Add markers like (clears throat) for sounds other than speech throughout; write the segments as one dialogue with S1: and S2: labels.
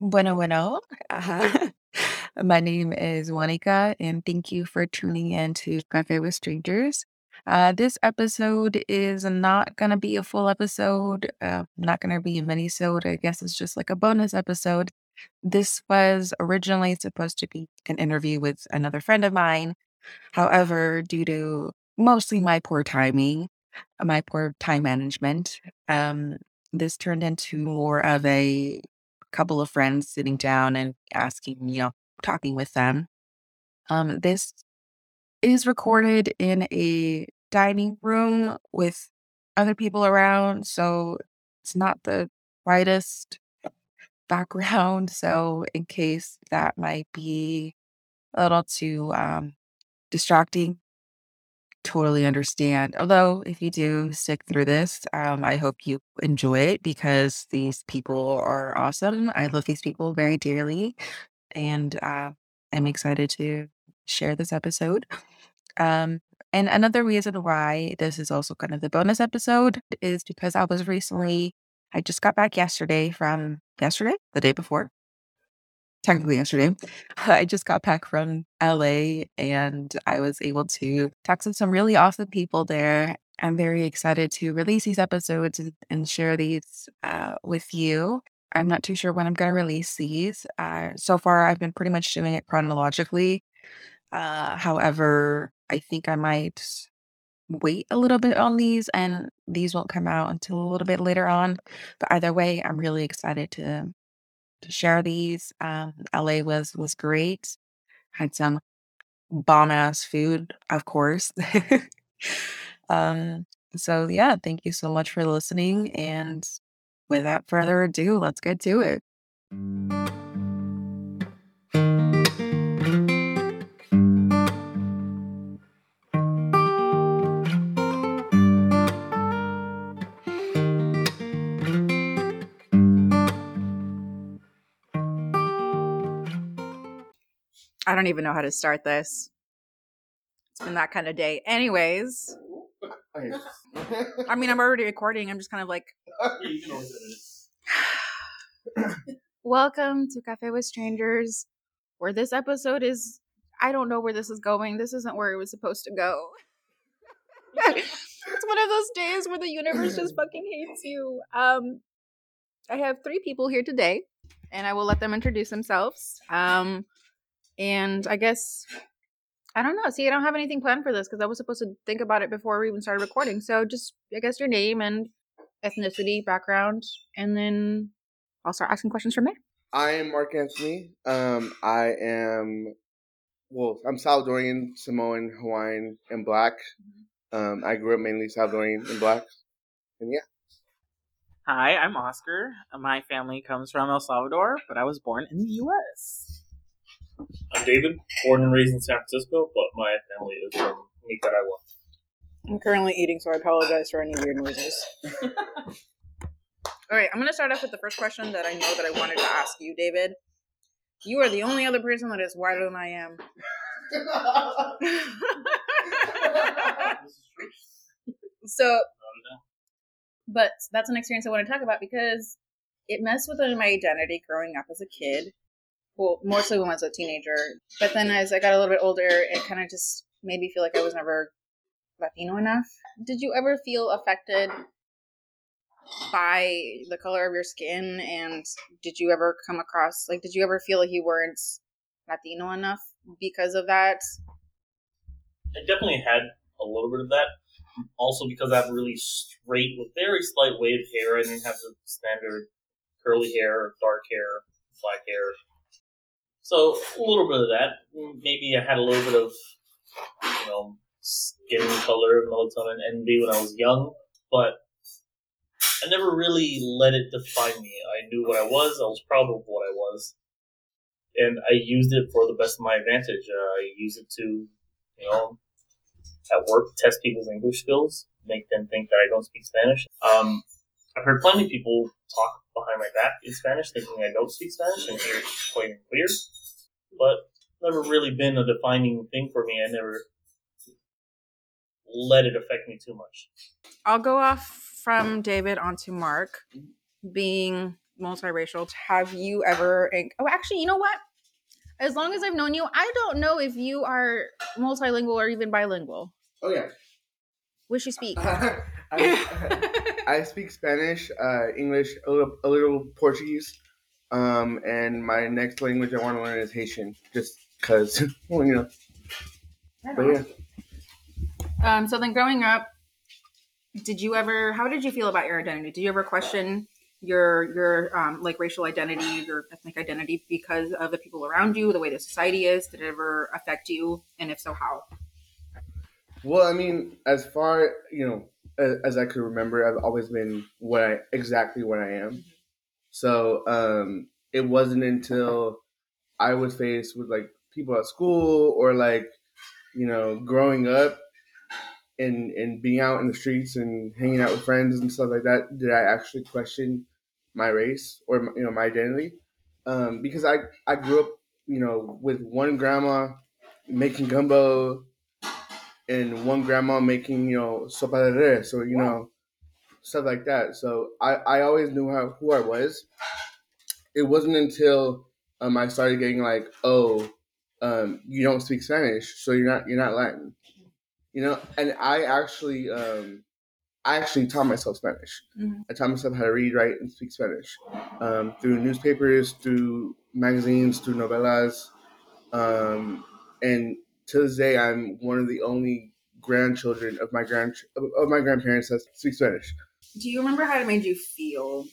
S1: Bueno, bueno. (laughs) My name is Juanica, and thank you for tuning in to Cafe with Strangers. Uh, this episode is not going to be a full episode, uh, not going to be a mini-sode. I guess it's just like a bonus episode. This was originally supposed to be an interview with another friend of mine. However, due to mostly my poor timing, my poor time management, um, this turned into more of a couple of friends sitting down and asking, you know, talking with them. Um, this is recorded in a dining room with other people around, so it's not the brightest background. So, in case that might be a little too um, distracting, totally understand. Although, if you do stick through this, um, I hope you enjoy it because these people are awesome. I love these people very dearly, and uh, I'm excited to share this episode. Um, and another reason why this is also kind of the bonus episode is because I was recently, I just got back yesterday from yesterday, the day before, technically yesterday. (laughs) I just got back from LA and I was able to talk to some really awesome people there. I'm very excited to release these episodes and share these uh, with you. I'm not too sure when I'm going to release these. Uh, so far, I've been pretty much doing it chronologically. Uh, however, I think I might wait a little bit on these and these won't come out until a little bit later on. But either way, I'm really excited to to share these. Um, LA was was great. Had some bomb ass food, of course. (laughs) um, so yeah, thank you so much for listening. And without further ado, let's get to it.
S2: Don't even know how to start this. It's been that kind of day. Anyways, I mean, I'm already recording. I'm just kind of like, (sighs) welcome to Cafe with Strangers, where this episode is. I don't know where this is going. This isn't where it was supposed to go. (laughs) it's one of those days where the universe just fucking hates you. Um, I have three people here today, and I will let them introduce themselves. Um, and I guess I don't know. See, I don't have anything planned for this because I was supposed to think about it before we even started recording. So just I guess your name and ethnicity, background, and then I'll start asking questions from there.
S3: I am Mark Anthony. Um, I am well, I'm Salvadorian, Samoan, Hawaiian, and black. Um, I grew up mainly Salvadorian and black. And yeah.
S4: Hi, I'm Oscar. My family comes from El Salvador, but I was born in the US.
S5: I'm David, born and raised in San Francisco, but my family is from Nicaragua.
S2: I'm currently eating, so I apologize for any weird noises. All right, I'm going to start off with the first question that I know that I wanted to ask you, David. You are the only other person that is whiter than I am. (laughs) so, but that's an experience I want to talk about because it messed with my identity growing up as a kid well, so when I was a teenager. But then as I got a little bit older, it kind of just made me feel like I was never Latino enough. Did you ever feel affected by the color of your skin? And did you ever come across, like, did you ever feel like you weren't Latino enough because of that?
S5: I definitely had a little bit of that. Also, because I have really straight, with very slight wave hair, I didn't have the standard curly hair, dark hair, black hair so a little bit of that. Maybe I had a little bit of, you know, skin color, melatonin envy when I was young, but I never really let it define me. I knew what I was. I was proud of what I was, and I used it for the best of my advantage. Uh, I used it to, you know, at work test people's English skills, make them think that I don't speak Spanish. Um, I've heard plenty of people talk behind my back in Spanish, thinking I don't speak Spanish, and hear it quite weird. But never really been a defining thing for me. I never let it affect me too much.
S2: I'll go off from David onto Mark, being multiracial. Have you ever? Oh, actually, you know what? As long as I've known you, I don't know if you are multilingual or even bilingual.
S3: Oh yeah.
S2: Which you speak? (laughs)
S3: I, I (laughs) speak Spanish, uh, English, a little, a little Portuguese, um, and my next language I want to learn is Haitian, just because, (laughs) well, you know. But yeah.
S2: Um, so then, growing up, did you ever? How did you feel about your identity? Did you ever question your your um, like racial identity, your ethnic identity, because of the people around you, the way the society is? Did it ever affect you, and if so, how?
S3: Well, I mean, as far you know as, I could remember, I've always been what I exactly what I am. So um, it wasn't until I was faced with like people at school or like you know growing up and and being out in the streets and hanging out with friends and stuff like that did I actually question my race or you know my identity um, because I I grew up you know with one grandma making gumbo and one grandma making you know sopa de res or you know stuff like that. So I I always knew how who I was. It wasn't until um I started getting like oh um you don't speak Spanish so you're not you're not Latin, you know. And I actually um I actually taught myself Spanish.
S2: Mhm.
S3: I taught myself how to read, write, and speak Spanish um, through newspapers, through magazines, through novelas, um, and to this day, I'm one of the only grandchildren of my grand of my grandparents that speak Spanish.
S2: Do you remember how it made you feel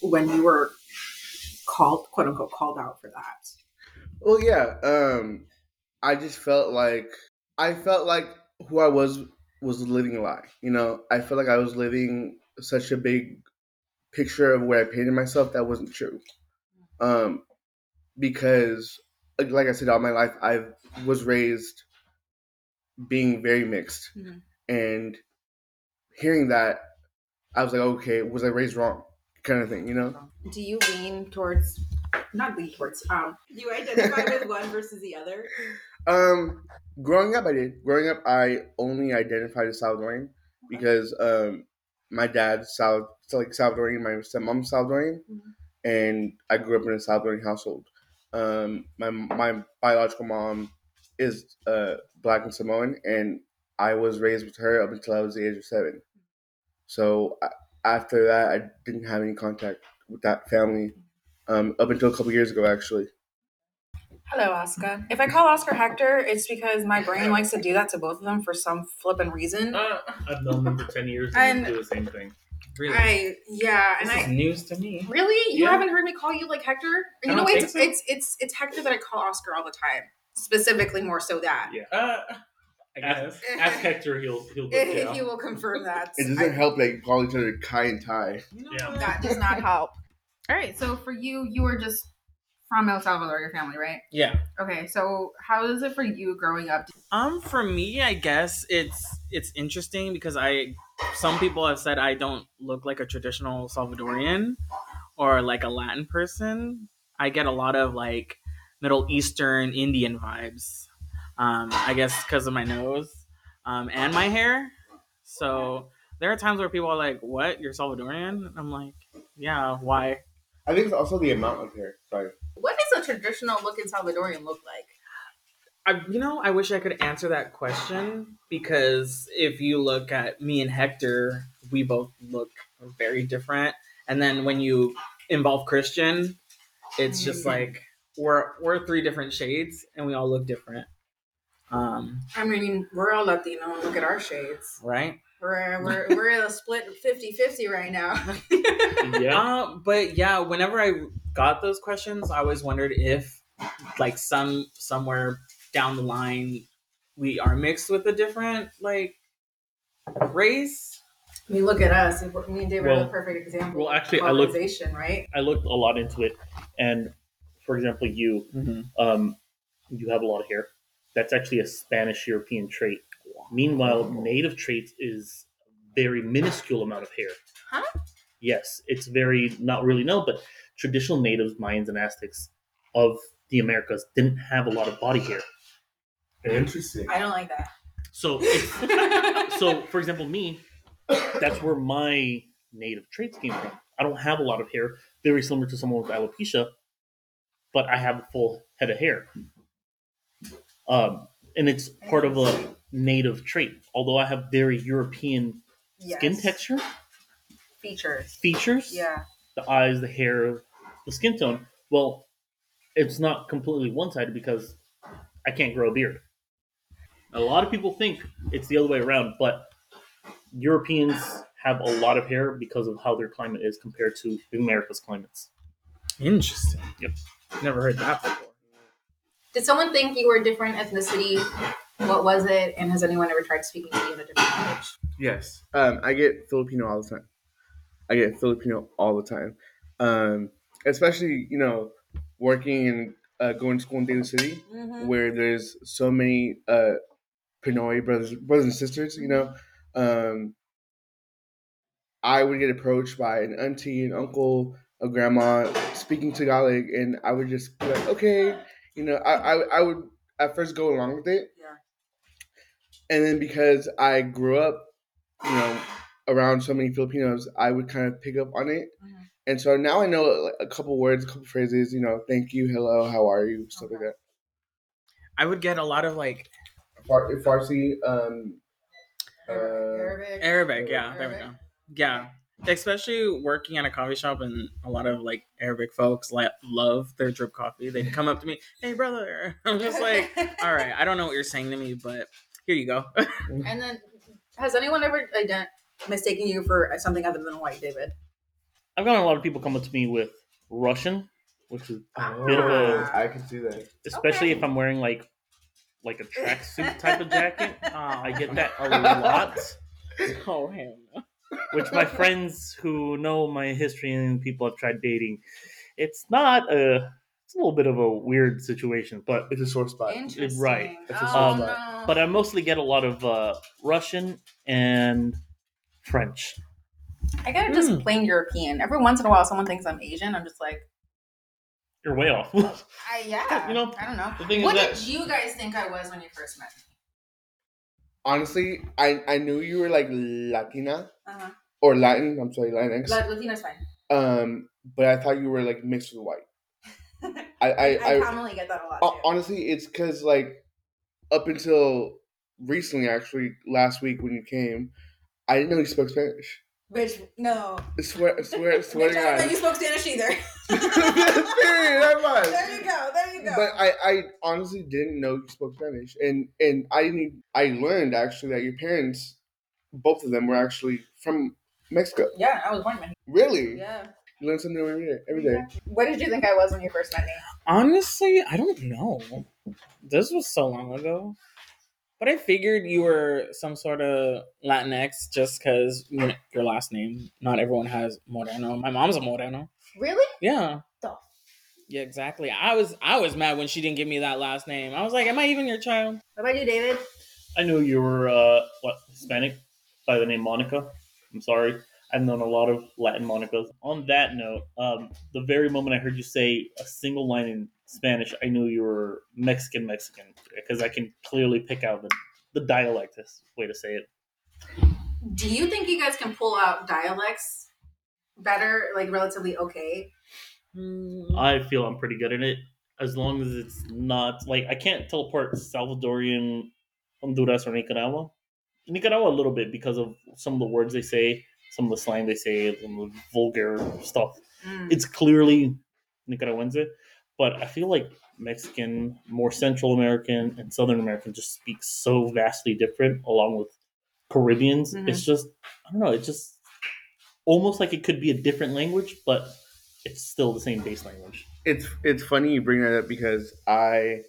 S2: when you were called, quote unquote, called out for that?
S3: Well, yeah, um, I just felt like I felt like who I was was living a lie. You know, I felt like I was living such a big picture of what I painted myself that wasn't true. Um, because, like, I said, all my life I was raised being very mixed,
S2: Mhm.
S3: and hearing that, I was like, okay, was I raised wrong? Kind of thing, you know.
S2: Do you lean towards, not lean towards, um,
S6: Do (laughs) you identify with one versus the other?
S3: Um, growing up, I did. Growing up, I only identified as Salvadorian because um, my dad's South, so like Salvadorian, my stepmom's Salvadorian,
S2: Mhm.
S3: and I grew up in a Salvadorian household. Um, my my biological mom is uh, black and Samoan, and I was raised with her up until I was the age of seven. So after that, I didn't have any contact with that family um, up until a couple years ago, actually.
S2: Hello, Oscar. If I call Oscar Hector, it's because my brain likes to do that to both of them for some flippin' reason.
S5: Uh, I've known them for 10 years and,
S2: And-
S5: they do the same thing.
S4: Really?
S2: I yeah, and
S4: this is
S2: I
S4: news to me.
S2: really you
S5: Yeah.
S2: haven't heard me call you like Hector. You
S5: I
S2: know, it's
S5: so.
S2: it's it's it's Hector that I call Oscar all the time. Specifically, more so that
S5: Yeah.
S4: Uh, I
S5: Ask,
S4: guess.
S5: ask Hector, he'll he'll (laughs) go
S2: he will confirm that.
S3: It doesn't
S2: I-
S3: help that you call each other Kai and Tai.
S5: Yeah.
S2: that does not help. (laughs) All right, so for you, you are just from El Salvador, your family, right?
S4: Yeah.
S2: Okay, so how is it for you growing up?
S4: Um, for me, I guess it's it's interesting because I some people have said I don't look like a traditional Salvadorian or like a Latin person. I get a lot of like Middle Eastern Indian vibes. Um, I guess because of my nose um, and my hair. So there are times where people are like, "What? You're Salvadorian?" I'm like, "Yeah, why?"
S3: I think it's also the amount of hair. Sorry.
S2: What does a traditional looking Salvadorian look like?
S4: I, you know, I wish I could answer that question because if you look at me and Hector, we both look very different. And then when you involve Christian, it's just like we're we're three different shades and we all look different. Um,
S2: I mean, we're all Latino. and Look at our shades.
S4: right?
S2: We're we're (laughs) we're a split 50-50 right now. (laughs)
S5: Yeah.
S4: Uh, but yeah, whenever I got those questions, I always wondered if, like, some somewhere down the line, we are mixed with a different like race.
S2: I mean, look at us. Me and David are
S5: Well-
S2: the perfect example.
S5: well,
S2: of
S5: actually, I looked-
S2: right?
S5: I looked a lot into it, and for example, you
S4: Mm-hmm.
S5: um, you have a lot of hair. That's actually a Spanish European trait. Meanwhile, native traits is very minuscule amount of hair.
S2: Huh?
S5: Yes, it's very not really no, but traditional natives, Mayans and Aztecs of the Americas didn't have a lot of body hair.
S3: Interesting.
S2: I don't like that.
S5: So, so for example, me, that's where my native traits came from. I don't have a lot of hair, very similar to someone with alopecia, but I have a full head of hair. Um, and it's part of a native trait. Although I have very European skin texture,
S7: Features.
S5: features,
S7: Yeah.
S5: the eyes, the hair, the skin tone. Well, it's not completely one sided because I can't grow a beard. A lot of people think it's the other way around, but Europeans have a lot of hair because of how their climate is compared to America's climates.
S4: Interesting.
S5: Yep.
S4: Never heard that before.
S7: Did someone think you were a different ethnicity? What was it? And has anyone ever tried speaking to you in a different language?
S3: Yes. Um, I get Filipino all the time. I get Filipino all the time. Um, especially, you know, working and uh, going to school in Daly City, where there's so many uh, Pinoy brothers, brothers and sisters, you know. Um, I would get approached by an auntie, an uncle, a grandma speaking Tagalog, and I would just be like, okay, you know, I, I, I would at first go along with it.
S7: Yeah.
S3: And then because I grew up, you know, around so many Filipinos, I would kind of pick up on it.
S7: Mhm.
S3: And so now I know a couple words, a couple phrases, you know, thank you, hello, how are you, stuff like that.
S4: I would get a lot of like
S3: Far- Farsi, um, uh,
S7: Arabic.
S4: Arabic. Yeah, there we go. Yeah, especially working at a coffee shop and a lot of like Arabic folks like love their drip coffee. They come up to me, "Hey, brother." (laughs) I'm just like, "All right, I don't know what you're saying to me, but here you go." (laughs)
S7: And then, has anyone ever ident- mistaken you for something other than white, David?
S5: I've gotten a lot of people come up to me with Russian, which is a ah, bit of a,
S3: I can see that.
S5: especially
S7: Okay.
S5: if I'm wearing like like a tracksuit type of jacket.
S4: Oh, (laughs)
S5: I get that a lot.
S4: Oh, hell no.
S5: Which my friends who know my history and people I've tried dating, it's not a it's a little bit of a weird situation, but
S3: It's a sore spot.
S7: Interesting.
S5: right.
S3: It's a
S7: Oh,
S5: soft
S7: no.
S5: but I mostly get a lot of uh, Russian and French.
S7: I gotta just
S4: Hmm.
S7: plain European. Every once in a while, someone thinks I'm Asian. I'm just like,
S5: You're way off. (laughs)
S7: I, yeah.
S5: You know,
S7: I don't know.
S5: the thing is
S7: What
S5: that-
S7: did you guys think I was when you first met me?
S3: Honestly, I, I knew you were like Latina
S7: Uh-huh.
S3: or Latin. I'm sorry, Latinx.
S7: La- Latina's fine.
S3: Um, but I thought you were like mixed with white. (laughs) I I,
S7: I,
S3: I,
S7: commonly get that a lot. Too.
S3: honestly, it's because like up until recently, actually last week when you came, I didn't know you spoke Spanish.
S7: Bitch, no.
S3: I swear, I swear, I swear
S7: Bitch,
S3: to
S7: I didn't know
S3: God.
S7: you spoke Spanish either. (laughs)
S3: Period, that much.
S7: there you go. There you go.
S3: But I, I honestly didn't know you spoke Spanish, and and I didn't. I learned actually that your parents, both of them, were actually from Mexico.
S7: yeah, I was born in Mexico.
S3: Really,
S7: Yeah.
S3: you learn something every day. Every day.
S7: What did you think I was when you first met me?
S4: Honestly, I don't know. This was so long ago. But I figured you were some sort of Latinx just because you know, your last name. Not everyone has Moreno. My mom's a Moreno.
S7: Really?
S4: Yeah.
S7: The
S4: Yeah, exactly. I was I was mad when she didn't give me that last name. I was like, "Am I even your child?"
S7: What about you, David?
S5: I knew you were uh, what Hispanic by the name Monica. I'm sorry. I've known a lot of Latin Monicas. On that note, um, the very moment I heard you say a single line in Spanish, I knew you were Mexican Mexican because I can clearly pick out the, the dialect. This way to say it.
S7: Do you think you guys can pull out dialects better, like relatively okay?
S5: I feel I'm pretty good at it as long as it's not like I can't teleport Salvadorian, Honduras, or Nicaragua. Nicaragua a little bit because of some of the words they say, some of the slang they say, some of the vulgar stuff.
S7: Mm.
S5: It's clearly Nicaraguense, but I feel like Mexican, more Central American, and Southern American just speak so vastly different, along with Caribbeans.
S7: Mhm.
S5: It's just I don't know. It's just almost like it could be a different language, but it's still the same base language.
S3: It's it's funny you bring that up because I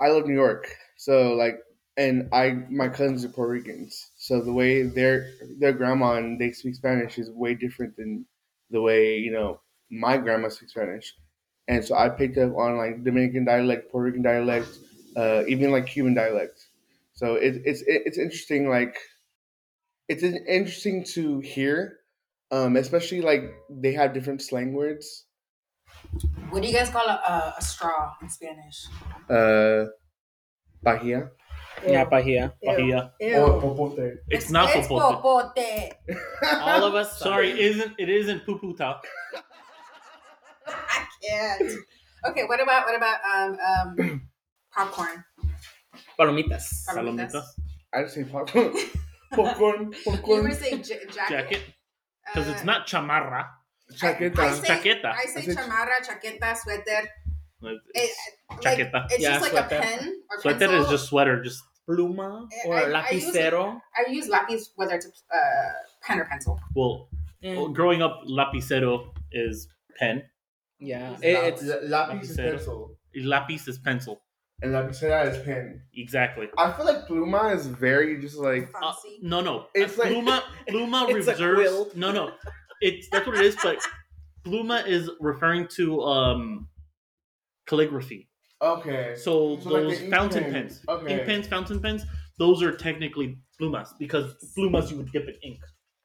S3: I live in New York, so like, and I my cousins are Puerto Ricans, so the way their their grandma and they speak Spanish is way different than the way you know my grandma speaks Spanish, and so I picked up on like Dominican dialect, Puerto Rican dialect, uh, even like Cuban dialect. So it, it's it, it's interesting. Like it's interesting to hear, um, especially like they have different slang words.
S7: What do you guys call a, a, a straw in Spanish?
S3: Uh, Bahia.
S4: Yeah, pajilla.
S5: Pajilla.
S3: Or popote.
S5: It's not
S2: It's
S5: popote.
S2: popote.
S4: All of us.
S5: Sorry, isn't it isn't poo poo talk. (laughs)
S2: I can't. Okay, what about what about um um (clears throat) popcorn?
S4: Palomitas.
S2: Palomitas.
S5: Palomitas.
S3: I just say (laughs) popcorn. popcorn.
S2: You
S3: Popcorn.
S2: would say j- jacket.
S5: Jacket. Because
S2: Uh,
S5: it's not chamarra.
S2: I
S3: Chaqueta.
S2: say,
S5: Chaqueta.
S2: I say
S3: I say-
S2: chamarra, chaqueta, sweater. It,
S5: It's
S2: like,
S5: chaqueta.
S2: it's
S4: Yeah,
S2: just like
S4: sweater.
S2: a pen or
S5: Sweater
S2: pencil.
S5: is just sweater. Just
S4: Pluma or
S2: I- I use
S4: lapicero.
S2: I use lapis whether it's uh, pen or pencil.
S5: well,
S4: Eh,
S5: well, growing up, lapicero is pen.
S4: Yeah,
S3: La-
S4: it's
S3: la- Lapis is pencil.
S5: Lapis is pencil.
S3: And lapicera is pen.
S5: Exactly.
S3: I feel like pluma is very just like
S5: Uh, no, no.
S3: It's
S5: Uh,
S3: like-
S5: Pluma, (laughs) Pluma
S4: It's a
S5: reserves.
S4: quill.
S5: No, no. It's that's what it is. But Pluma is referring to um calligraphy.
S3: okay.
S5: So,
S3: So
S5: those
S3: the ink
S5: fountain
S3: pens.
S5: pens,
S3: Okay.
S5: ink pens, fountain pens, those are technically plumas because plumas you would dip in ink.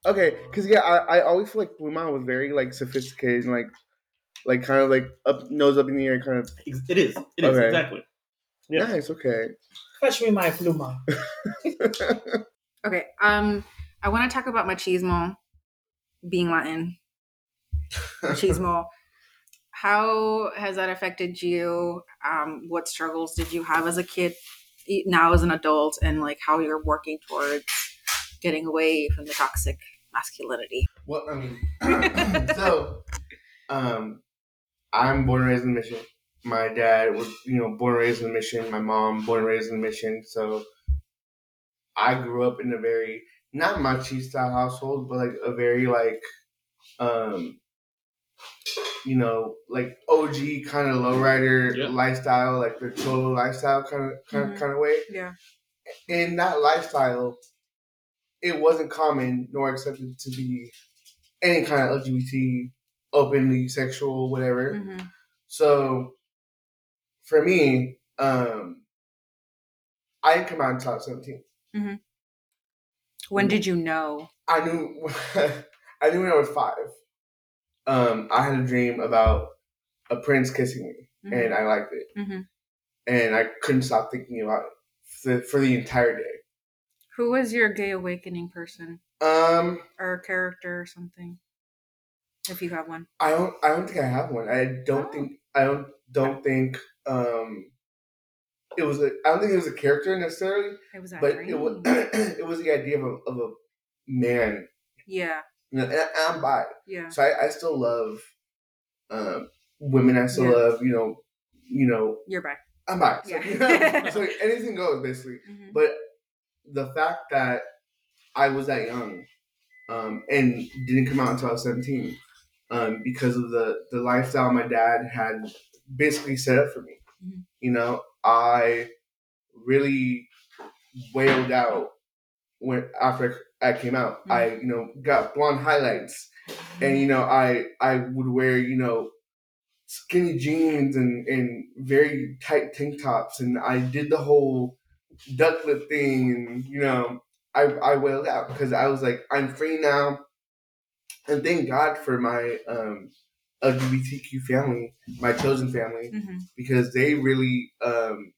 S3: Okay, because yeah, I, I always feel like pluma was very like sophisticated and like like kind of like up nose up in the air kind of
S5: It is. It is
S3: Okay.
S5: exactly. Yeah.
S3: nice. Okay.
S4: fetch me my pluma. (laughs)
S7: Okay. Um, I want to talk about machismo being Latin. Machismo. How has that affected you? Um, what struggles did you have as a kid, e- now as an adult, and like how you're working towards getting away from the toxic masculinity?
S3: Well, I mean, (laughs) so, um, I'm born and raised in the mission. My dad was, you know, born and raised in the mission. My mom, born and raised in the mission. So, I grew up in a very not machista household, but like a very like, um, you know, like OG kind of lowrider
S5: Yeah.
S3: lifestyle, like the cholo lifestyle kind of kind
S7: Mhm.
S3: of kind of way.
S7: Yeah.
S3: In that lifestyle, it wasn't common nor accepted to be any kind of LGBT, openly sexual, whatever.
S7: Mm-hmm.
S3: So for me, um, I didn't come out until I was 17.
S7: When did you know?
S3: I knew (laughs) I knew when I was five. Um, I had a dream about a prince kissing me, and I liked it,
S7: Mhm.
S3: and I couldn't stop thinking about it for, for the entire day.
S7: Who was your gay awakening person
S3: Um,
S7: or character or something? If you have one.
S3: I don't. I don't think I have one. I don't
S7: Oh.
S3: think. I don't. Don't think. Um, it was. A, I don't think it was a character necessarily,
S7: It was
S3: but
S7: dream.
S3: it (clears throat) was. it was the idea of a, of a man.
S7: yeah.
S3: You know, and I- I'm bi,
S7: Yeah.
S3: so I, I still love um, women. I still
S7: Yeah.
S3: love. You know. You know.
S7: You're back.
S3: I'm bi. So, (laughs) so anything goes basically. (laughs)
S7: Mhm.
S3: But the fact that I was that young um, and didn't come out until I was 17 um, because of the, the lifestyle my dad had basically set up for me.
S7: Mhm.
S3: You know, I really wailed out when after I came out.
S7: Mm-hmm.
S3: I, you know, got blonde highlights and, you know, I, I would wear, you know, skinny jeans and, and very tight tank tops and I did the whole duck lip thing and you know I I wailed out because I was like I'm free now and thank God for my um LGBTQ family my chosen family
S7: Mhm.
S3: because they really um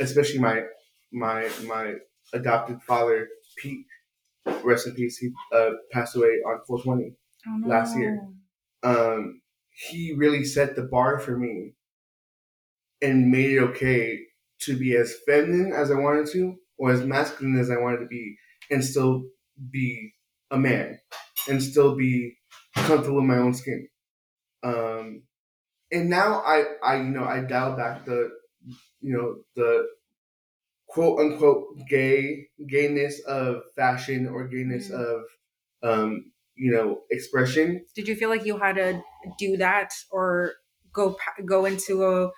S3: especially my my my adopted father Pete rest in peace he uh, passed away on 420
S7: Oh,
S3: last year. um, he really set the bar for me and made it okay to be as feminine as I wanted to or as masculine as I wanted to be and still be a man and still be comfortable in my own skin. Um, and now I, I, you know, I dial back the, you know, the quote unquote gay gayness of fashion or gayness
S7: Mm.
S3: of, um, you know, expression
S7: Did you feel like you had to do that or go go into a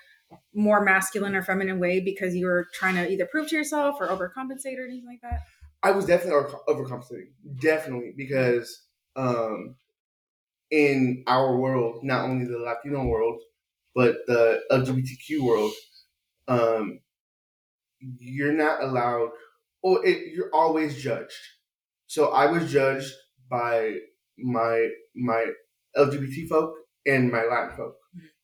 S7: more masculine or feminine way because you were trying to either prove to yourself or overcompensate or anything like that?
S3: I was definitely overcompensating, definitely because um, in our world, not only the Latino world, but the LGBTQ world, um, you're not allowed, or it, you're always judged. So I was judged by my my LGBT folk and my Latin folk.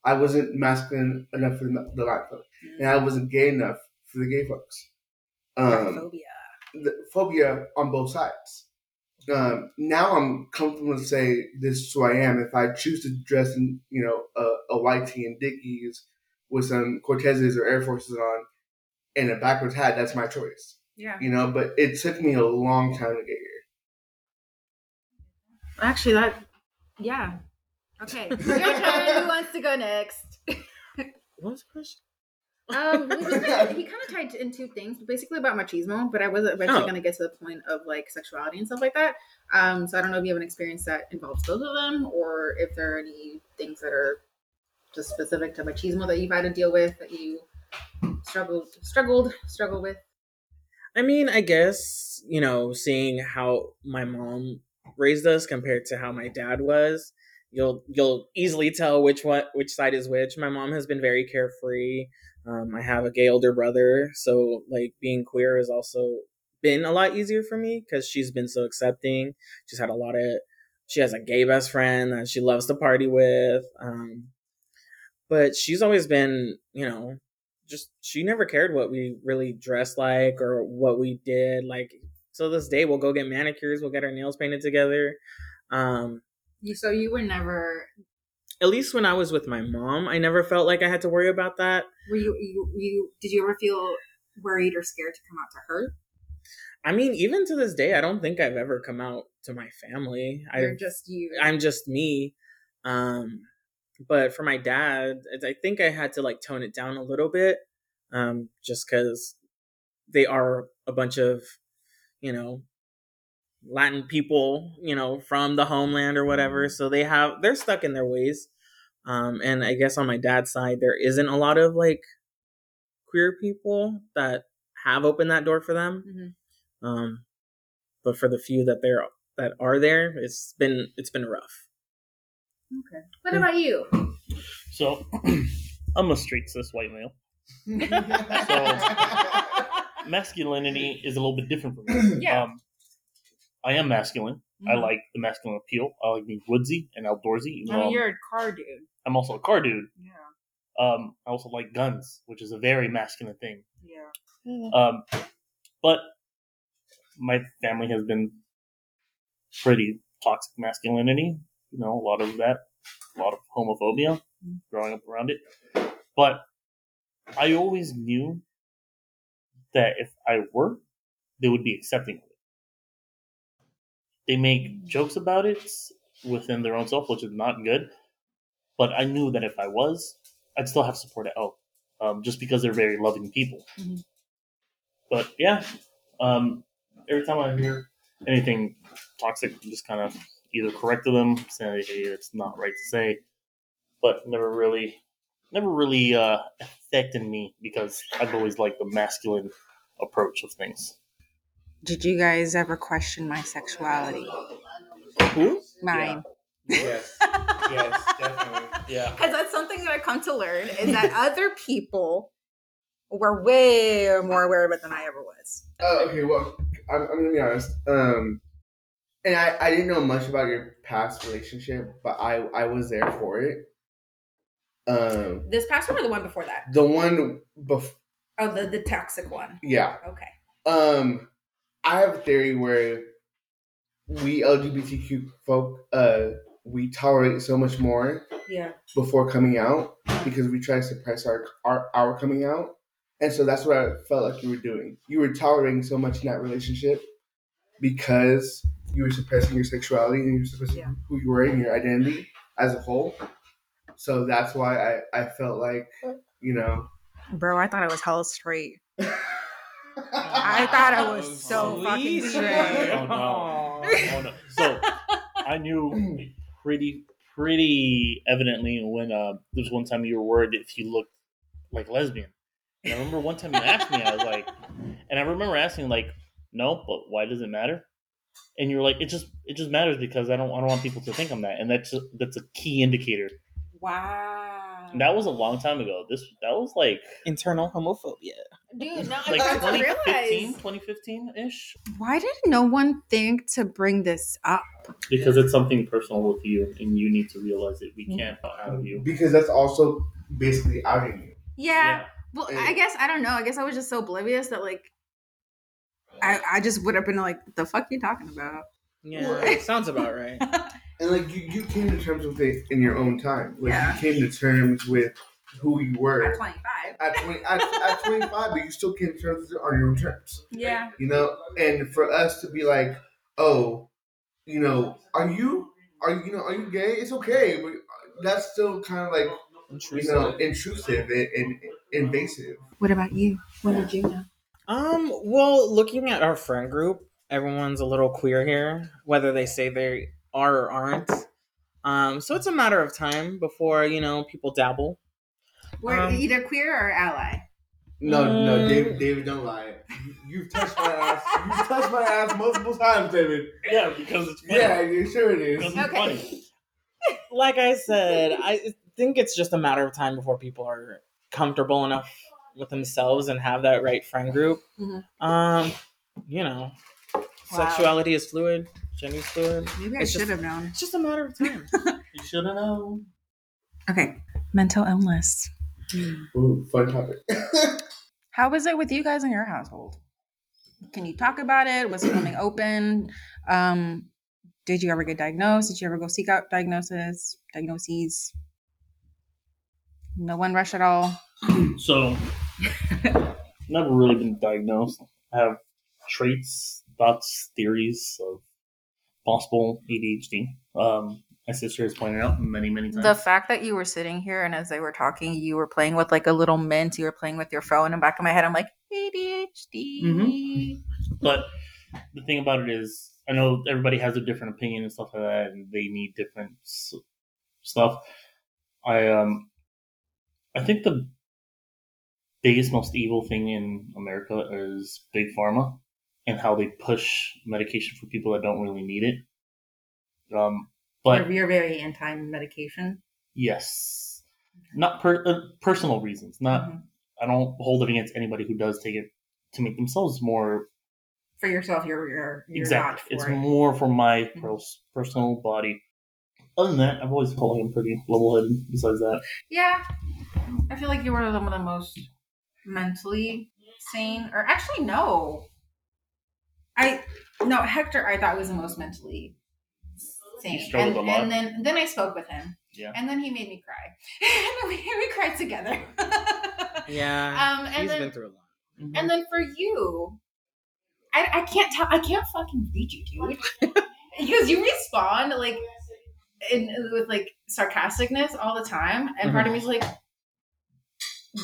S3: I wasn't masculine enough for the the Latin folk, and I wasn't gay enough for the gay folks. Um,
S2: phobia.
S3: the phobia on both sides. Um, now I'm comfortable to say this is who I am. If I choose to dress in, you know, a, a white tee and Dickies with some Cortezes or Air Forces on and a backwards hat, that's my choice.
S2: Yeah.
S3: You know, but it took me a long time to get here.
S7: Actually, that yeah. Okay, your turn. (laughs) Who wants to go next?
S4: What was the question?
S7: Um, we just kinda- (laughs) he kind of tied in two things, basically about machismo, but I was eventually
S4: Oh.
S7: going to get to the point of like sexuality and stuff like that. Um, so I don't know if you have an experience that involves both of them, or if there are any things that are just specific to machismo that you've had to deal with that you struggled, struggled, struggle with.
S4: I mean, I guess, you know, seeing how my mom raised us compared to how my dad was, you'll you'll easily tell which what which side is which. My mom has been very carefree. Um, I have a gay older brother, so like being queer has also been a lot easier for me because she's been so accepting. She's had a lot of she has a gay best friend that she loves to party with. Um, but she's always been, you know, just she never cared what we really dressed like or what we did. Like so this day we'll go get manicures, we'll get our nails painted together. Um
S7: so you were never
S4: at least when I was with my mom, I never felt like I had to worry about that.
S2: Were you, you you did you ever feel worried or scared to come out to her?
S4: I mean, even to this day, I don't think I've ever come out to my family. I
S7: you're just you.
S4: I'm just me. Um, but for my dad, I think I had to like tone it down a little bit, um, just because they are a bunch of, you know, Latin people, you know, from the homeland or whatever. So they have they're stuck in their ways. Um, and I guess on my dad's side, there isn't a lot of like queer people that have opened that door for them.
S7: Mhm.
S4: Um, but for the few that there that are there, it's been it's been rough.
S7: okay. What about you?
S5: So, (clears throat) I'm a straight cis white male. (laughs) So (laughs) masculinity is a little bit different for me.
S7: Yeah.
S5: Um, I am masculine. I
S7: Mhm.
S5: like the masculine appeal. I like being woodsy and outdoorsy. even
S7: I mean, you're a car dude.
S5: I'm also a car dude.
S7: Yeah.
S5: Um, I also like guns, which is a very masculine thing.
S7: Yeah.
S5: Um, but my family has been pretty toxic masculinity. You know, a lot of that, a lot of homophobia growing up around it. But I always knew that if I were, they would be accepting of it. They make jokes about it within their own self, which is not good. But I knew that if I was, I'd still have support at home, um, just because they're very loving people.
S7: Mhm.
S5: But yeah, um, every time I hear anything toxic, I'm just kind of either correct them, say, hey, it's not right to say, but never really, never really uh, affected me because I've always liked the masculine approach of things.
S2: Did you guys ever question my sexuality?
S4: Who?
S2: Mine. (laughs)
S3: Yes, yes, definitely.
S5: Yeah.
S7: Because that's something that I come to learn is that other people were way more aware of it than I ever was.
S3: Oh, okay. Well, I'm, I'm gonna be honest. Um, and I, I didn't know much about your past relationship, but I I was there for it. Um,
S2: This past one or the one before that?
S3: the one before.
S2: Oh, the the toxic one.
S3: yeah.
S2: Okay.
S3: Um, I have a theory where we LGBTQ folk uh we tolerate so much more
S2: Yeah.
S3: before coming out because we try to suppress our our, our coming out. And so that's what I felt like you were doing. You were tolerating so much in that relationship because you were suppressing your sexuality and you were suppressing
S2: Yeah.
S3: who you were and your identity as a whole. So that's why I, I felt like, you know.
S2: Bro, I thought I was hella straight. (laughs) I thought I was so fucking straight.
S5: Oh, no. Oh, no. So I knew pretty pretty evidently when uh, there was one time you were worried if you looked like lesbian. And I remember one time you asked me, I was like, and I remember asking like, no, but why does it matter? And you were like, it just it just matters because I don't I don't want people to think I'm that, and that's a, that's a key indicator.
S2: Wow.
S5: And that was a long time ago. This that was like
S4: Internal homophobia.
S7: Dude, no,
S5: like
S7: I didn't
S5: 2015,
S7: realize.
S5: 2015 ish.
S2: Why did no one think to bring this up?
S5: Because it's something personal with you, and you need to realize it. we mm. can't out of you.
S3: because that's also basically outing you.
S7: Yeah. Well,
S3: Yeah.
S7: I guess I don't know. I guess I was just so oblivious that like
S2: I, I just would have been like, the fuck you talking about?
S4: Yeah, sounds about right. (laughs)
S3: And like you, you came to terms with it in your own time. Like
S2: Yeah.
S3: you came to terms with who you were
S2: At 25.
S3: at twenty at, at twenty five, but you still came to terms with it on your own terms.
S2: Yeah.
S3: You know, and for us to be like, oh, you know, are you are you, you know are you gay? It's okay, but that's still kind of like you know intrusive and, and invasive.
S2: What about you? What did you know?
S4: Um, well, looking at our friend group, everyone's a little queer here, whether they say they are or aren't. Um, so it's a matter of time before, you know, people dabble.
S2: We're
S4: Um,
S2: either queer or ally.
S3: No, no,
S4: Mm.
S3: David, David, don't lie. You- You've touched my ass. You've touched my ass multiple times, David.
S5: Yeah, because it's funny.
S3: Yeah, you sure it is.
S5: Because it's
S2: Okay.
S5: funny.
S4: Like I said, I think it's just a matter of time before people are comfortable enough with themselves and have that right friend group.
S2: Mhm.
S4: Um, you know, sexuality is fluid, gender is fluid.
S2: Maybe I should have known.
S4: It's just a matter of time. (laughs)
S5: You should have known.
S2: Okay. Mental illness.
S3: Ooh, fun topic. (laughs)
S2: How was it with you guys in your household? Can you talk about it? Was it coming open? Um, did you ever get diagnosed? Did you ever go seek out diagnosis, diagnoses? No one rush at all.
S5: So, never really been diagnosed. I have traits, thoughts, theories of possible ADHD. Um, my sister has pointed out many, many times.
S2: The fact that you were sitting here and as they were talking, you were playing with like a little mint, you were playing with your phone. In the back of my head, I'm like, ADHD.
S5: Mhm. but the thing about it is, I know everybody has a different opinion and stuff like that, and they need different s- stuff. I um, I think the biggest, most evil thing in America is big pharma and how they push medication for people that don't really need it. Um, but
S2: you're very anti medication.
S5: yes, not per, uh, personal reasons. Not
S2: Mm-hmm.
S5: I don't hold it against anybody who does take it to make themselves more
S2: For yourself, you're you're, you're
S5: exactly. It's
S2: it.
S5: more for my
S2: Mhm.
S5: pers- personal body. Other than that, I've always felt like I'm pretty level-headed. Besides that,
S2: Yeah, I feel like you were one of the most mentally sane, or actually, no. I no Hector. I thought was the most mentally sane,
S5: He struggled
S2: and,
S5: a lot.
S2: and then then I spoke with him,
S5: yeah.
S2: and then he made me cry, and (laughs) we, we cried together. (laughs)
S4: Yeah,
S2: um, and
S4: he's
S2: then
S4: been through a lot.
S2: and then for you, I, I can't tell. I can't fucking read you, dude, (laughs) because you respond like in with like sarcasticness all the time, and part of me is like,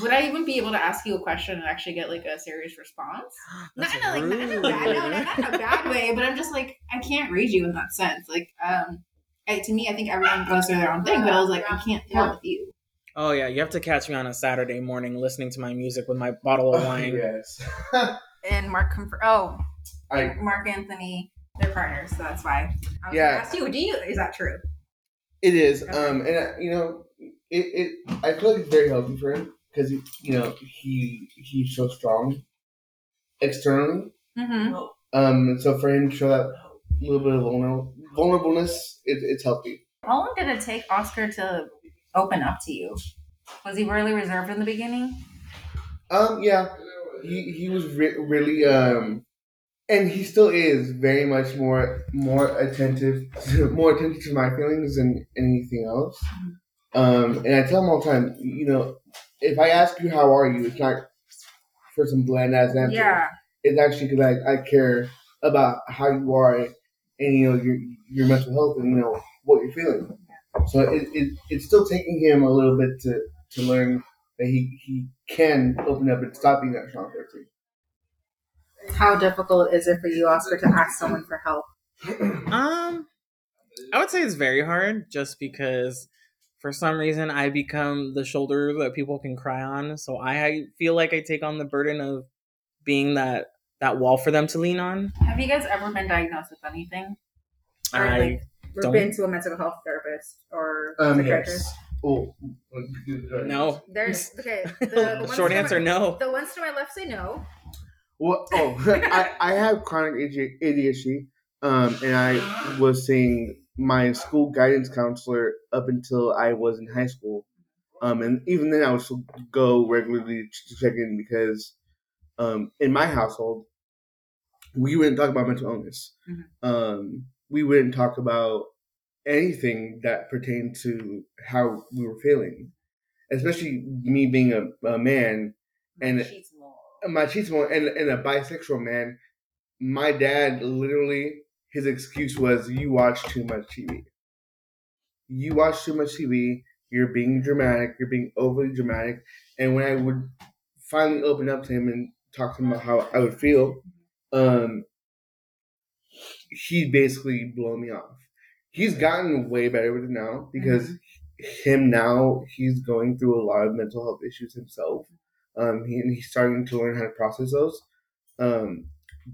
S2: would I even be able to ask you a question and actually get like a serious response? (gasps) Not in a, like not in a bad, no, not in a bad way, but I'm just like I can't read you in that sense. Like, um, I, to me, I think everyone goes through their own thing, but I was like, I can't tell with you.
S4: Oh yeah, you have to catch me on a Saturday morning listening to my music with my bottle of wine.
S3: yes. (laughs)
S2: And Mark, Comf- oh,
S3: I
S2: Mark Anthony, they're partners, so that's why. I was
S3: Yeah.
S2: gonna ask you, do you? Is that true?
S3: It is,
S2: Okay.
S3: um, and uh, you know, it, it. I feel like it's very healthy for him because you know he he's so strong externally.
S2: Mm-hmm.
S3: Um, and so for him to show that little bit of vulner- vulnerableness, it, it's healthy.
S2: How long did it take Oscar to open up to you? Was he really reserved in the beginning?
S3: Um, yeah, he he was re- really um, and he still is very much more more attentive, more attentive to my feelings than anything else. Um, and I tell him all the time, you know, if I ask you how are you, it's not for some bland ass answer.
S2: Yeah.
S3: It's actually because I, I care about how you are and you know your your mental health and you know what you're feeling. So it, it it's still taking him a little bit to, to learn that he, he can open up and stop being that strong person.
S2: How difficult is it for you, Oscar, to ask someone for help?
S4: Um, I would say it's very hard just because for some reason I become the shoulder that people can cry on. So I feel like I take on the burden of being that that wall for them to lean on.
S2: Have you guys ever been diagnosed with anything? Or,
S4: I
S2: like,
S4: don't.
S2: been to a mental health therapist or
S3: Um,
S2: psychiatrist?
S3: yes. Oh,
S4: no.
S2: There's (laughs) okay. The, (laughs) the
S4: Short answer,
S2: my,
S4: no.
S2: The ones to my left say no.
S3: Well, oh, (laughs) I, I have chronic AD- ADHD, um, and I (gasps) was seeing my school guidance counselor up until I was in high school, um, and even then I would still go regularly to check in because, um, in my household, we wouldn't talk about mental illness.
S2: Mhm.
S3: Um, we wouldn't talk about anything that pertained to how we were feeling, especially me being a, a man and a machismo and, and a bisexual man. My dad literally, his excuse was, "You watch too much TV. You watch too much TV. You're being dramatic. You're being overly dramatic." And when I would finally open up to him and talk to him about how I would feel, um, he basically blow me off. He's gotten way better with it now because him now he's going through a lot of mental health issues himself. Um, he, and he's starting to learn how to process those. Um,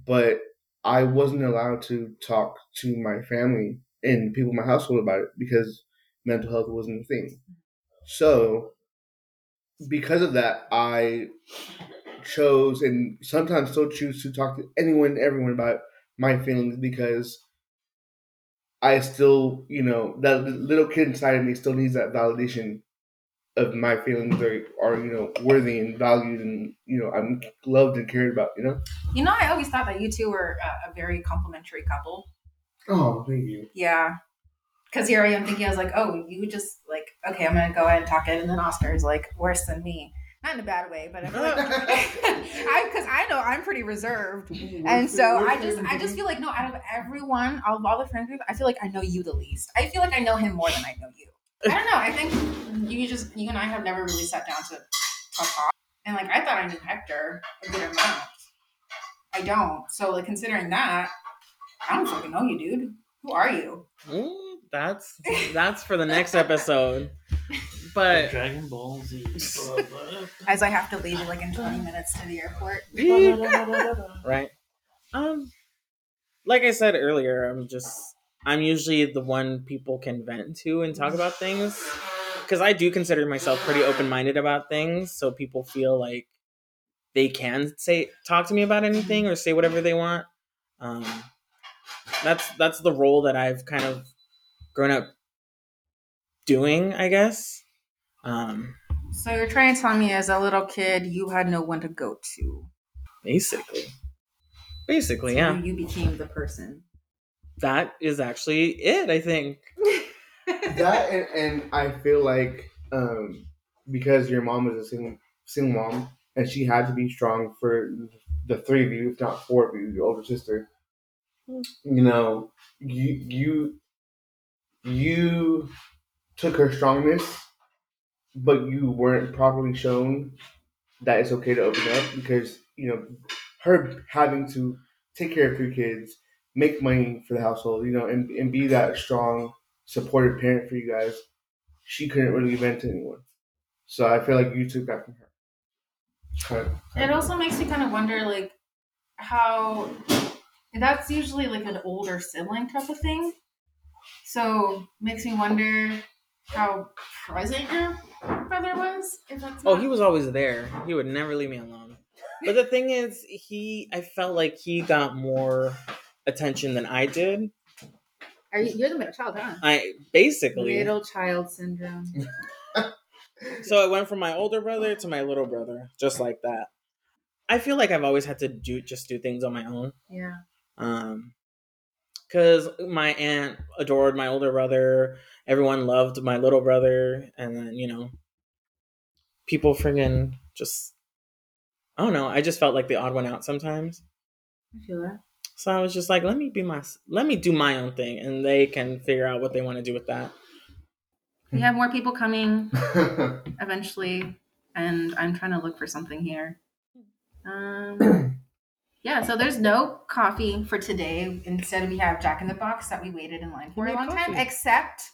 S3: but I wasn't allowed to talk to my family and people in my household about it because mental health wasn't a thing. So, because of that, I chose and sometimes still choose to talk to anyone and everyone about my feelings because I still, you know, that little kid inside of me still needs that validation of my feelings are, are you know, worthy and valued and, you know, I'm loved and cared about, you know?
S2: You know, I always thought that you two were a, a very complimentary couple.
S3: Oh, thank you.
S2: Yeah. Because here I am thinking, I was like, oh, you just like, okay, I'm going to go ahead and talk it. And then Oscar's like, worse than me. Not in a bad way, but (laughs) (laughs) I feel like, I, because I know I'm pretty reserved. And so I just, I just feel like, no, out of everyone, out of all the friends group, I feel like I know you the least. I feel like I know him more than I know you. I don't know. I think you just, you and I have never really sat down to talk. talk. And like, I thought I knew Hector a good amount. I don't. So like, considering that, I don't fucking know you, dude. Who are you?
S4: Ooh, that's that's for the next episode. But
S5: Dragon Ball Z. (laughs)
S2: As I have to leave like in 20 minutes to the airport. (laughs)
S4: right. Um like I said earlier, I'm just I'm usually the one people can vent to and talk about things because I do consider myself pretty open-minded about things, so people feel like they can say talk to me about anything or say whatever they want. Um that's that's the role that I've kind of grown up doing, I guess. Um
S2: So you're trying to tell me as a little kid you had no one to go to.
S4: basically. Basically,
S2: So
S4: yeah.
S2: You became the person.
S4: That is actually it, I think. (laughs)
S3: that and, and I feel like um, because your mom was a single single mom and she had to be strong for the three of you, if not four of you, your older sister. You know, you you you took her strongness, but you weren't properly shown that it's okay to open up because you know her having to take care of three kids, make money for the household, you know, and, and be that strong supportive parent for you guys, she couldn't really vent to anyone. So I feel like you took that from her. Kind of, kind
S2: It
S3: of.
S2: also makes me kind of wonder, like, how that's usually like an older sibling type of thing. So makes me wonder how present your brother was. If that's
S4: Oh,
S2: not-
S4: he was always there. He would never leave me alone. But the thing is, he I felt like he got more attention than I did.
S2: Are you, you're the middle child, huh?
S4: I basically
S2: Middle child syndrome. (laughs)
S4: so it went from my older brother to my little brother, just like that. I feel like I've always had to do just do things on my own.
S2: Yeah.
S4: Um, because my aunt adored my older brother, everyone loved my little brother, and then you know, people friggin' just I don't know. I just felt like the odd one out sometimes.
S2: I feel that.
S4: So I was just like, let me be my, let me do my own thing, and they can figure out what they want to do with that.
S2: We have more people coming (laughs) eventually, and I'm trying to look for something here. Um, (clears throat) yeah, so there's no coffee for today. Instead, we have Jack in the Box that we waited in line for a
S4: made
S2: long time, except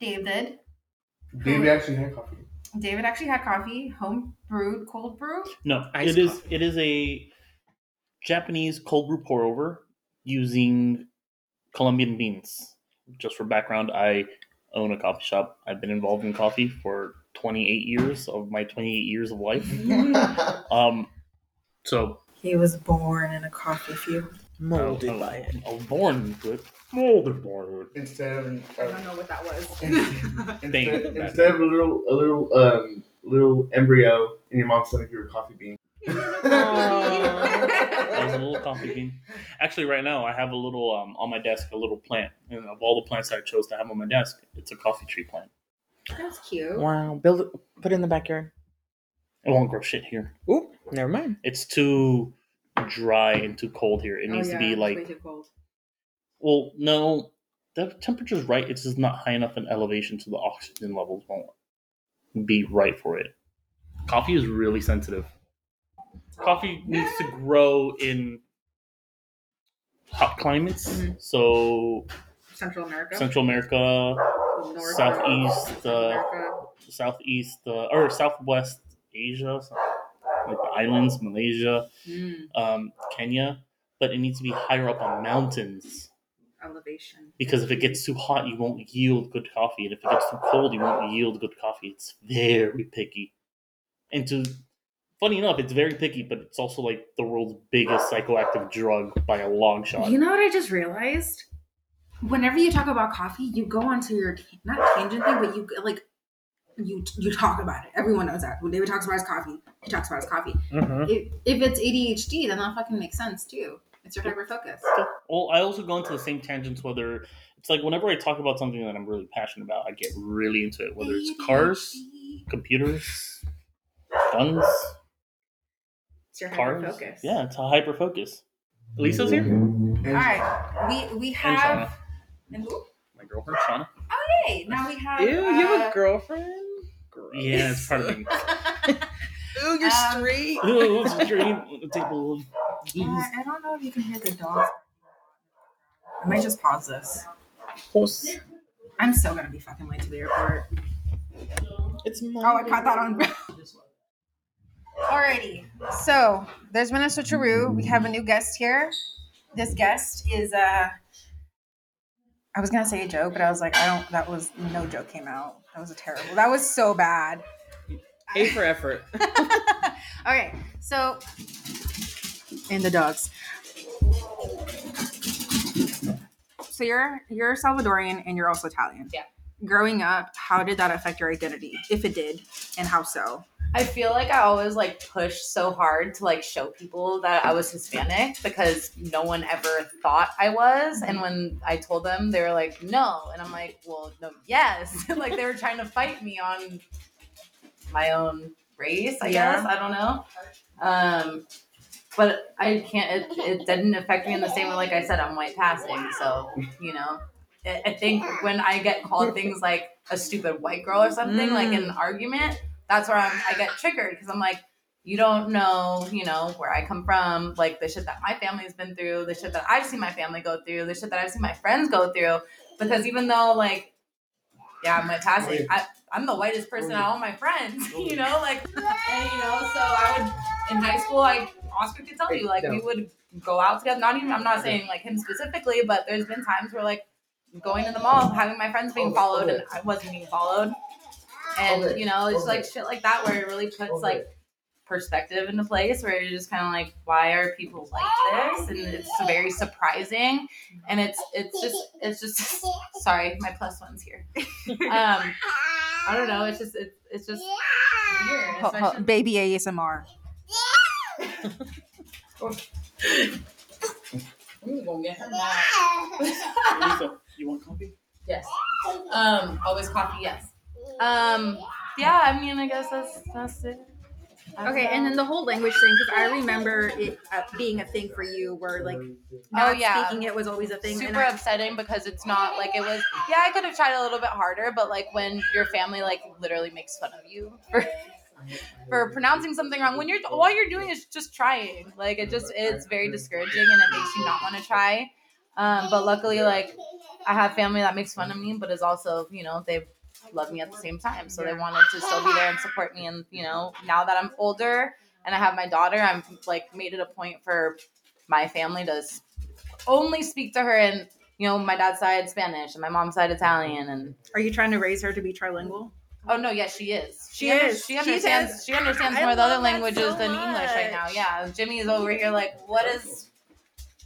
S2: David.
S3: David actually had coffee.
S2: David actually had coffee, home brewed, cold brew.
S5: No,
S4: Iced
S5: it is
S4: coffee.
S5: it is a Japanese cold brew pour over using Colombian beans. Just for background, I own a coffee shop. I've been involved in coffee for 28 years of my 28 years of life. (laughs) Um, so
S2: He was born in a coffee field.
S4: Molded
S5: I was-
S4: by it.
S5: I was born into it. Molded by it.
S3: instead of
S2: I don't know what that was. (laughs)
S3: instead,
S5: Thank
S3: instead of a little a little um little embryo in your mom's stomach, you were a coffee bean. (laughs)
S5: That was a little coffee bean. Actually, right now I have a little um on my desk a little plant, and of all the plants I chose to have on my desk, it's a coffee tree plant.
S2: That's cute.
S4: Wow. Build it. Put it in the backyard.
S5: It won't grow shit here.
S4: Oop. Never mind.
S5: It's too dry and too cold here. It
S2: Oh,
S5: needs
S2: yeah,
S5: to be
S2: it's
S5: like
S2: way too cold.
S5: Well, no, the temperature's right. It's just not high enough in elevation, so the oxygen levels won't be right for it. Coffee is really sensitive. Coffee needs to grow in hot climates,
S2: Mhm.
S5: so
S2: Central America.
S5: Central America,
S2: North
S5: Southeast,
S2: South
S5: uh, Southeast, uh, or Southwest Asia, so- like the islands, Malaysia,
S2: Mm,
S5: um, Kenya, but it needs to be higher up on mountains.
S2: elevation.
S5: because if it gets too hot, you won't yield good coffee, and if it gets too cold, you won't yield good coffee. It's very picky, and to funny enough, it's very picky, but it's also like the world's biggest psychoactive drug by a long shot.
S2: You know what I just realized? Whenever you talk about coffee, you go onto your not tangent thing, but you like you you talk about it. Everyone knows that. When David talks about his coffee, he talks about his coffee.
S4: Mm-hmm.
S2: If, if it's ADHD, then that fucking makes sense too. It's your hyper focus.
S5: Well, I also go into the same tangents. Whether it's like whenever I talk about something that I'm really passionate about, I get really into it. Whether it's cars, computers, guns,
S2: It's your hyper
S5: cars.
S2: focus.
S5: Yeah, it's a hyper focus. Lisa's here.
S2: All right. We we have. And who?
S5: my girlfriend Shauna.
S2: Oh, hey, now we have.
S4: Ew, you have
S2: uh,
S4: a girlfriend? Gross.
S5: Yeah, it's part of me. (laughs)
S4: Ooh, you're
S2: Um,
S4: straight.
S5: Oh, it's a dream. Table
S2: Uh, I don't know if you can hear the dogs. I might just pause this.
S4: Horse.
S2: I'm still gonna be fucking late to the airport.
S4: It's my.
S2: Oh, I caught that on. (laughs) Alrighty. So there's been a switcheroo. We have a new guest here. This guest is uh I was gonna say a joke, but I was like, I don't that was no joke came out. That was a terrible that was so bad.
S4: A for effort. (laughs) (laughs)
S2: okay, so and the dogs. So you're you're Salvadorian and you're also Italian.
S7: Yeah.
S2: Growing up, how did that affect your identity? If it did, and how so?
S7: I feel like I always like pushed so hard to like show people that I was Hispanic because no one ever thought I was. And when I told them, they were like, no. And I'm like, well, no, yes. (laughs) like they were trying to fight me on my own race, I
S2: Yeah.
S7: guess. I don't know. Um, but I can't, it, it didn't affect me in the same way. Like I said, I'm white passing. So, you know, I I think when I get called things like a stupid white girl or something, like in an argument, that's where I'm, I get (sighs) triggered because I'm like, you don't know, you know, where I come from, like the shit that my family's been through, the shit that I've seen my family go through, the shit that I've seen my friends go through. Because even though, like, yeah, I'm white passing, I, I'm the whitest person out of all my friends, (laughs) you know, like, and, you know, so I would, in high school, I, Oscar could tell you, like, we would go out together. Not even, I'm not saying like him specifically, but there's been times where, like, going to the mall, having my friends being followed, and I wasn't being followed. And, you know, it's like shit like that where it really puts, like, perspective into place where you're just kind of like why are people like this? And it's very surprising. And it's it's just it's just (laughs) sorry my plus one's here. (laughs) Um i don't know it's just it's, it's just weird especially-
S2: baby ASMR. (laughs)
S7: I'm gonna get her mad.
S5: You want coffee?
S7: yes. Um always coffee yes um yeah i mean i guess that's that's it I don't
S2: Okay, and then the whole language thing, because I remember it uh, being a thing for you, where like not
S7: Oh, yeah.
S2: speaking it was always a thing.
S7: super
S2: I-
S7: upsetting because it's not like it was yeah i could have tried a little bit harder but like when your family like literally makes fun of you (laughs) for for pronouncing something wrong when you're all you're doing is just trying like it just it's very discouraging and it makes you not want to try um but luckily like i have family that makes fun of me but is also you know they love me at the same time. So they wanted to still be there and support me. And you know now that i'm older and i have my daughter i'm like made it a point for my family to only speak to her in you know my dad's side spanish and my mom's side italian and
S2: Are you trying to raise her to be trilingual?
S7: oh no yes she is.
S2: She
S7: under-
S2: is.
S7: she
S2: She
S7: understands she understands more of the other languages
S2: so
S7: than english right now. yeah jimmy is over here like what is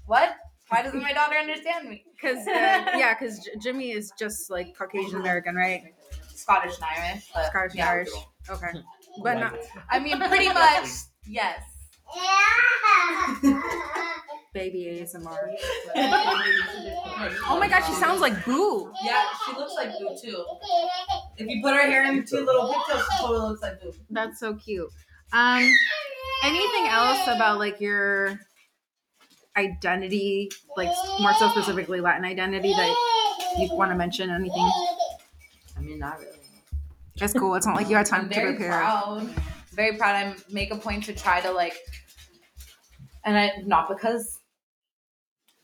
S7: what? Why doesn't my daughter understand me? (laughs)
S2: Because uh, yeah, because J- Jimmy is just like Caucasian American, right?
S7: Scottish and irish but
S2: Scottish and
S7: yeah.
S2: Irish. Okay, but not.
S7: i mean (laughs) pretty much yes (laughs)
S2: baby ASMR. (laughs) Oh my god, she sounds like Boo.
S7: Yeah, she looks like Boo too. If you put her hair in two little pigtails, she totally looks like Boo.
S2: That's so cute. Um, anything else about like your identity, like more so specifically Latin identity that you want to mention? Anything?
S7: I mean, not really.
S2: That's cool. It's not like you had time
S7: I'm
S2: to
S7: very
S2: prepare.
S7: proud. Very proud. I make a point to try to like, and I not because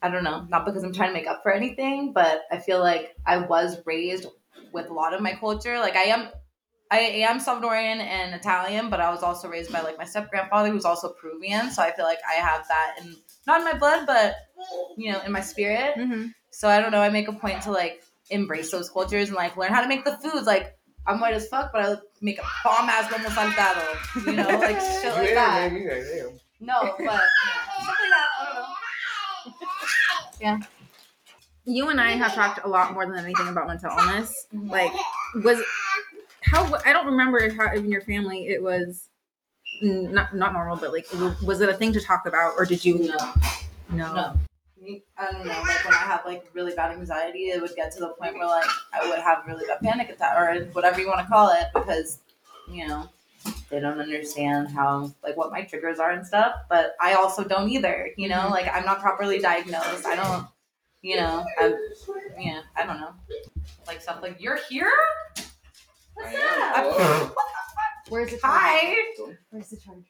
S7: I don't know, not because I'm trying to make up for anything, but I feel like I was raised with a lot of my culture. Like I am, I am Salvadorian and Italian, but I was also raised by like my step grandfather who's also Peruvian. So I feel like I have that in not in my blood, but you know, in my spirit.
S2: hmm
S7: So I don't know. I make a point to like embrace those cultures and like learn how to make the foods. Like I'm white as fuck, but I make a bomb ass lomo saltado. You know, like (laughs) shit like that. No, but yeah, stuff like that. I don't know. (laughs)
S2: You and I have talked a lot more than anything about mental illness.
S7: Mhm.
S2: Like, was how I don't remember how in your family it was not not normal, but like, was it a thing to talk about, or did you?
S7: No.
S2: No.
S7: No. I don't know. Like when I have like really bad anxiety, it would get to the point where like I would have really bad panic attack or whatever you want to call it because you know they don't understand how like what my triggers are and stuff. But I also don't either. You know,
S2: Mhm.
S7: like I'm not properly diagnosed. I don't. You know, I'm. Yeah, I don't know. Like stuff like you're here. What's that? (laughs)
S2: Where's the
S7: Hi.
S2: Where's the charge?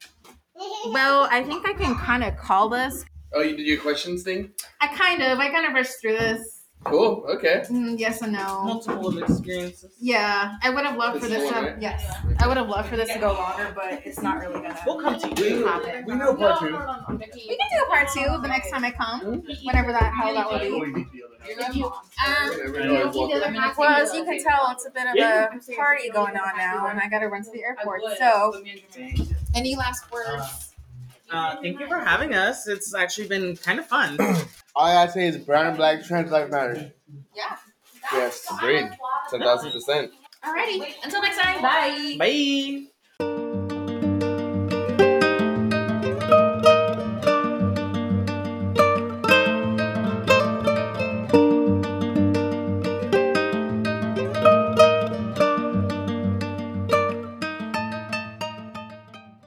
S2: (laughs) Well, I think I can kind of call this.
S8: Oh, you did your questions thing?
S2: I kind of, I kind of rushed through this.
S8: Cool. Okay.
S2: Mm, yes and no.
S4: Multiple of experiences.
S2: Yeah, I would have loved for
S8: This
S2: this
S8: is
S2: to.
S8: one, right?
S2: Yes, I would have loved for this to go longer, but it's not really gonna.
S4: We'll come to you.
S2: happen.
S8: We know part two.
S2: We can do a part two the next time I come, whenever that how that will be. Um, well, as you can tell, it's a bit of a party going on now, and I got to run to the airport. So, any last words?
S4: Uh, thank you for having us. It's actually been kind of fun. (clears throat)
S8: All I gotta say is brown and black trans life matter.
S2: Yeah.
S8: Yes, agreed. Ten thousand percent.
S2: Alrighty. Until next time. Bye.
S4: Bye.